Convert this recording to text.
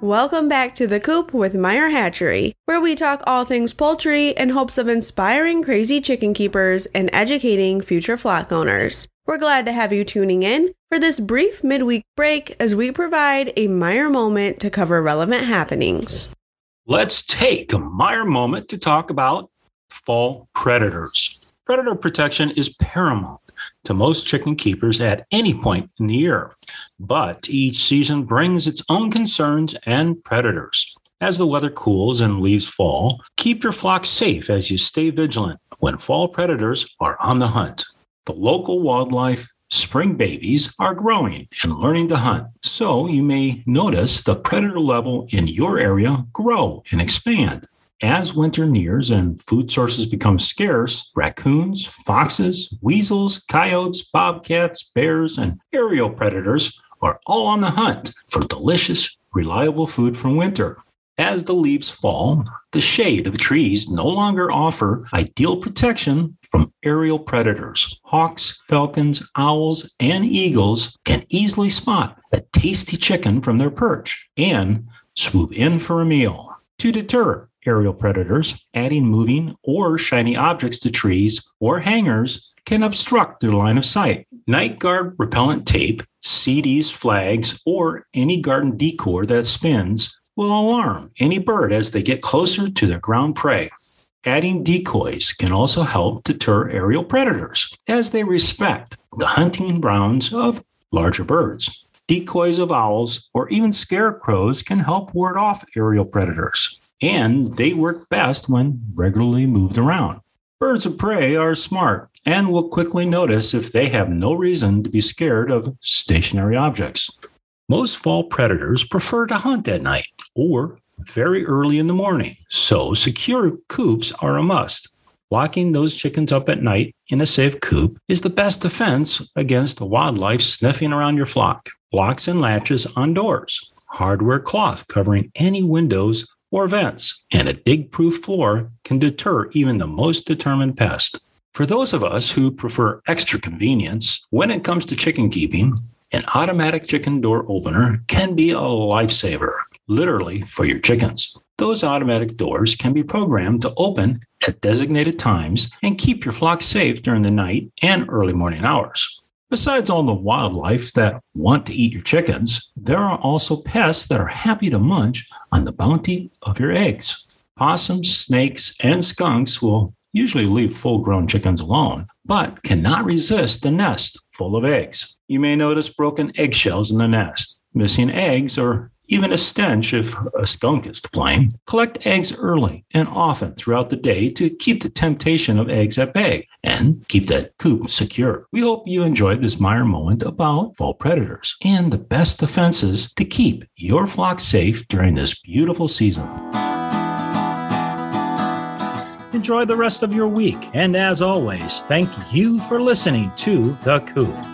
Welcome back to The Coop with Meyer Hatchery, where we talk all things poultry in hopes of inspiring crazy chicken keepers and educating future flock owners. We're glad to have you tuning in for this brief midweek break as we provide a Meyer moment to cover relevant happenings. Let's take a Meyer moment to talk about fall predators. Predator protection is paramount to most chicken keepers at any point in the year, but each season brings its own concerns and predators. As the weather cools and leaves fall, keep your flock safe as you stay vigilant when fall predators are on the hunt. The local wildlife spring babies are growing and learning to hunt, so you may notice the predator level in your area grow and expand. As winter nears and food sources become scarce, raccoons, foxes, weasels, coyotes, bobcats, bears, and aerial predators are all on the hunt for delicious, reliable food from winter. As the leaves fall, the shade of trees no longer offer ideal protection from aerial predators. Hawks, falcons, owls, and eagles can easily spot a tasty chicken from their perch and swoop in for a meal. To deter aerial predators, adding moving or shiny objects to trees or hangers can obstruct their line of sight. Night guard repellent tape, CDs, flags, or any garden decor that spins will alarm any bird as they get closer to their ground prey. Adding decoys can also help deter aerial predators as they respect the hunting grounds of larger birds. Decoys of owls or even scarecrows can help ward off aerial predators and they work best when regularly moved around. Birds of prey are smart and will quickly notice if they have no reason to be scared of stationary objects. Most fall predators prefer to hunt at night or very early in the morning, so secure coops are a must. Locking those chickens up at night in a safe coop is the best defense against wildlife sniffing around your flock. Locks and latches on doors, hardware cloth covering any windows or vents, and a dig proof floor can deter even the most determined pest. For those of us who prefer extra convenience, when it comes to chicken keeping, an automatic chicken door opener can be a lifesaver, literally for your chickens. Those automatic doors can be programmed to open at designated times and keep your flock safe during the night and early morning hours. Besides all the wildlife that want to eat your chickens, there are also pests that are happy to munch on the bounty of your eggs. Possums, snakes, and skunks will usually leave full grown chickens alone, but cannot resist the nest full of eggs. You may notice broken eggshells in the nest, missing eggs, or even a stench if a skunk is to blame. Collect eggs early and often throughout the day to keep the temptation of eggs at bay and keep that coop secure. We hope you enjoyed this Meyer moment about fall predators and the best defenses to keep your flock safe during this beautiful season. Enjoy the rest of your week. And as always, thank you for listening to The Coop.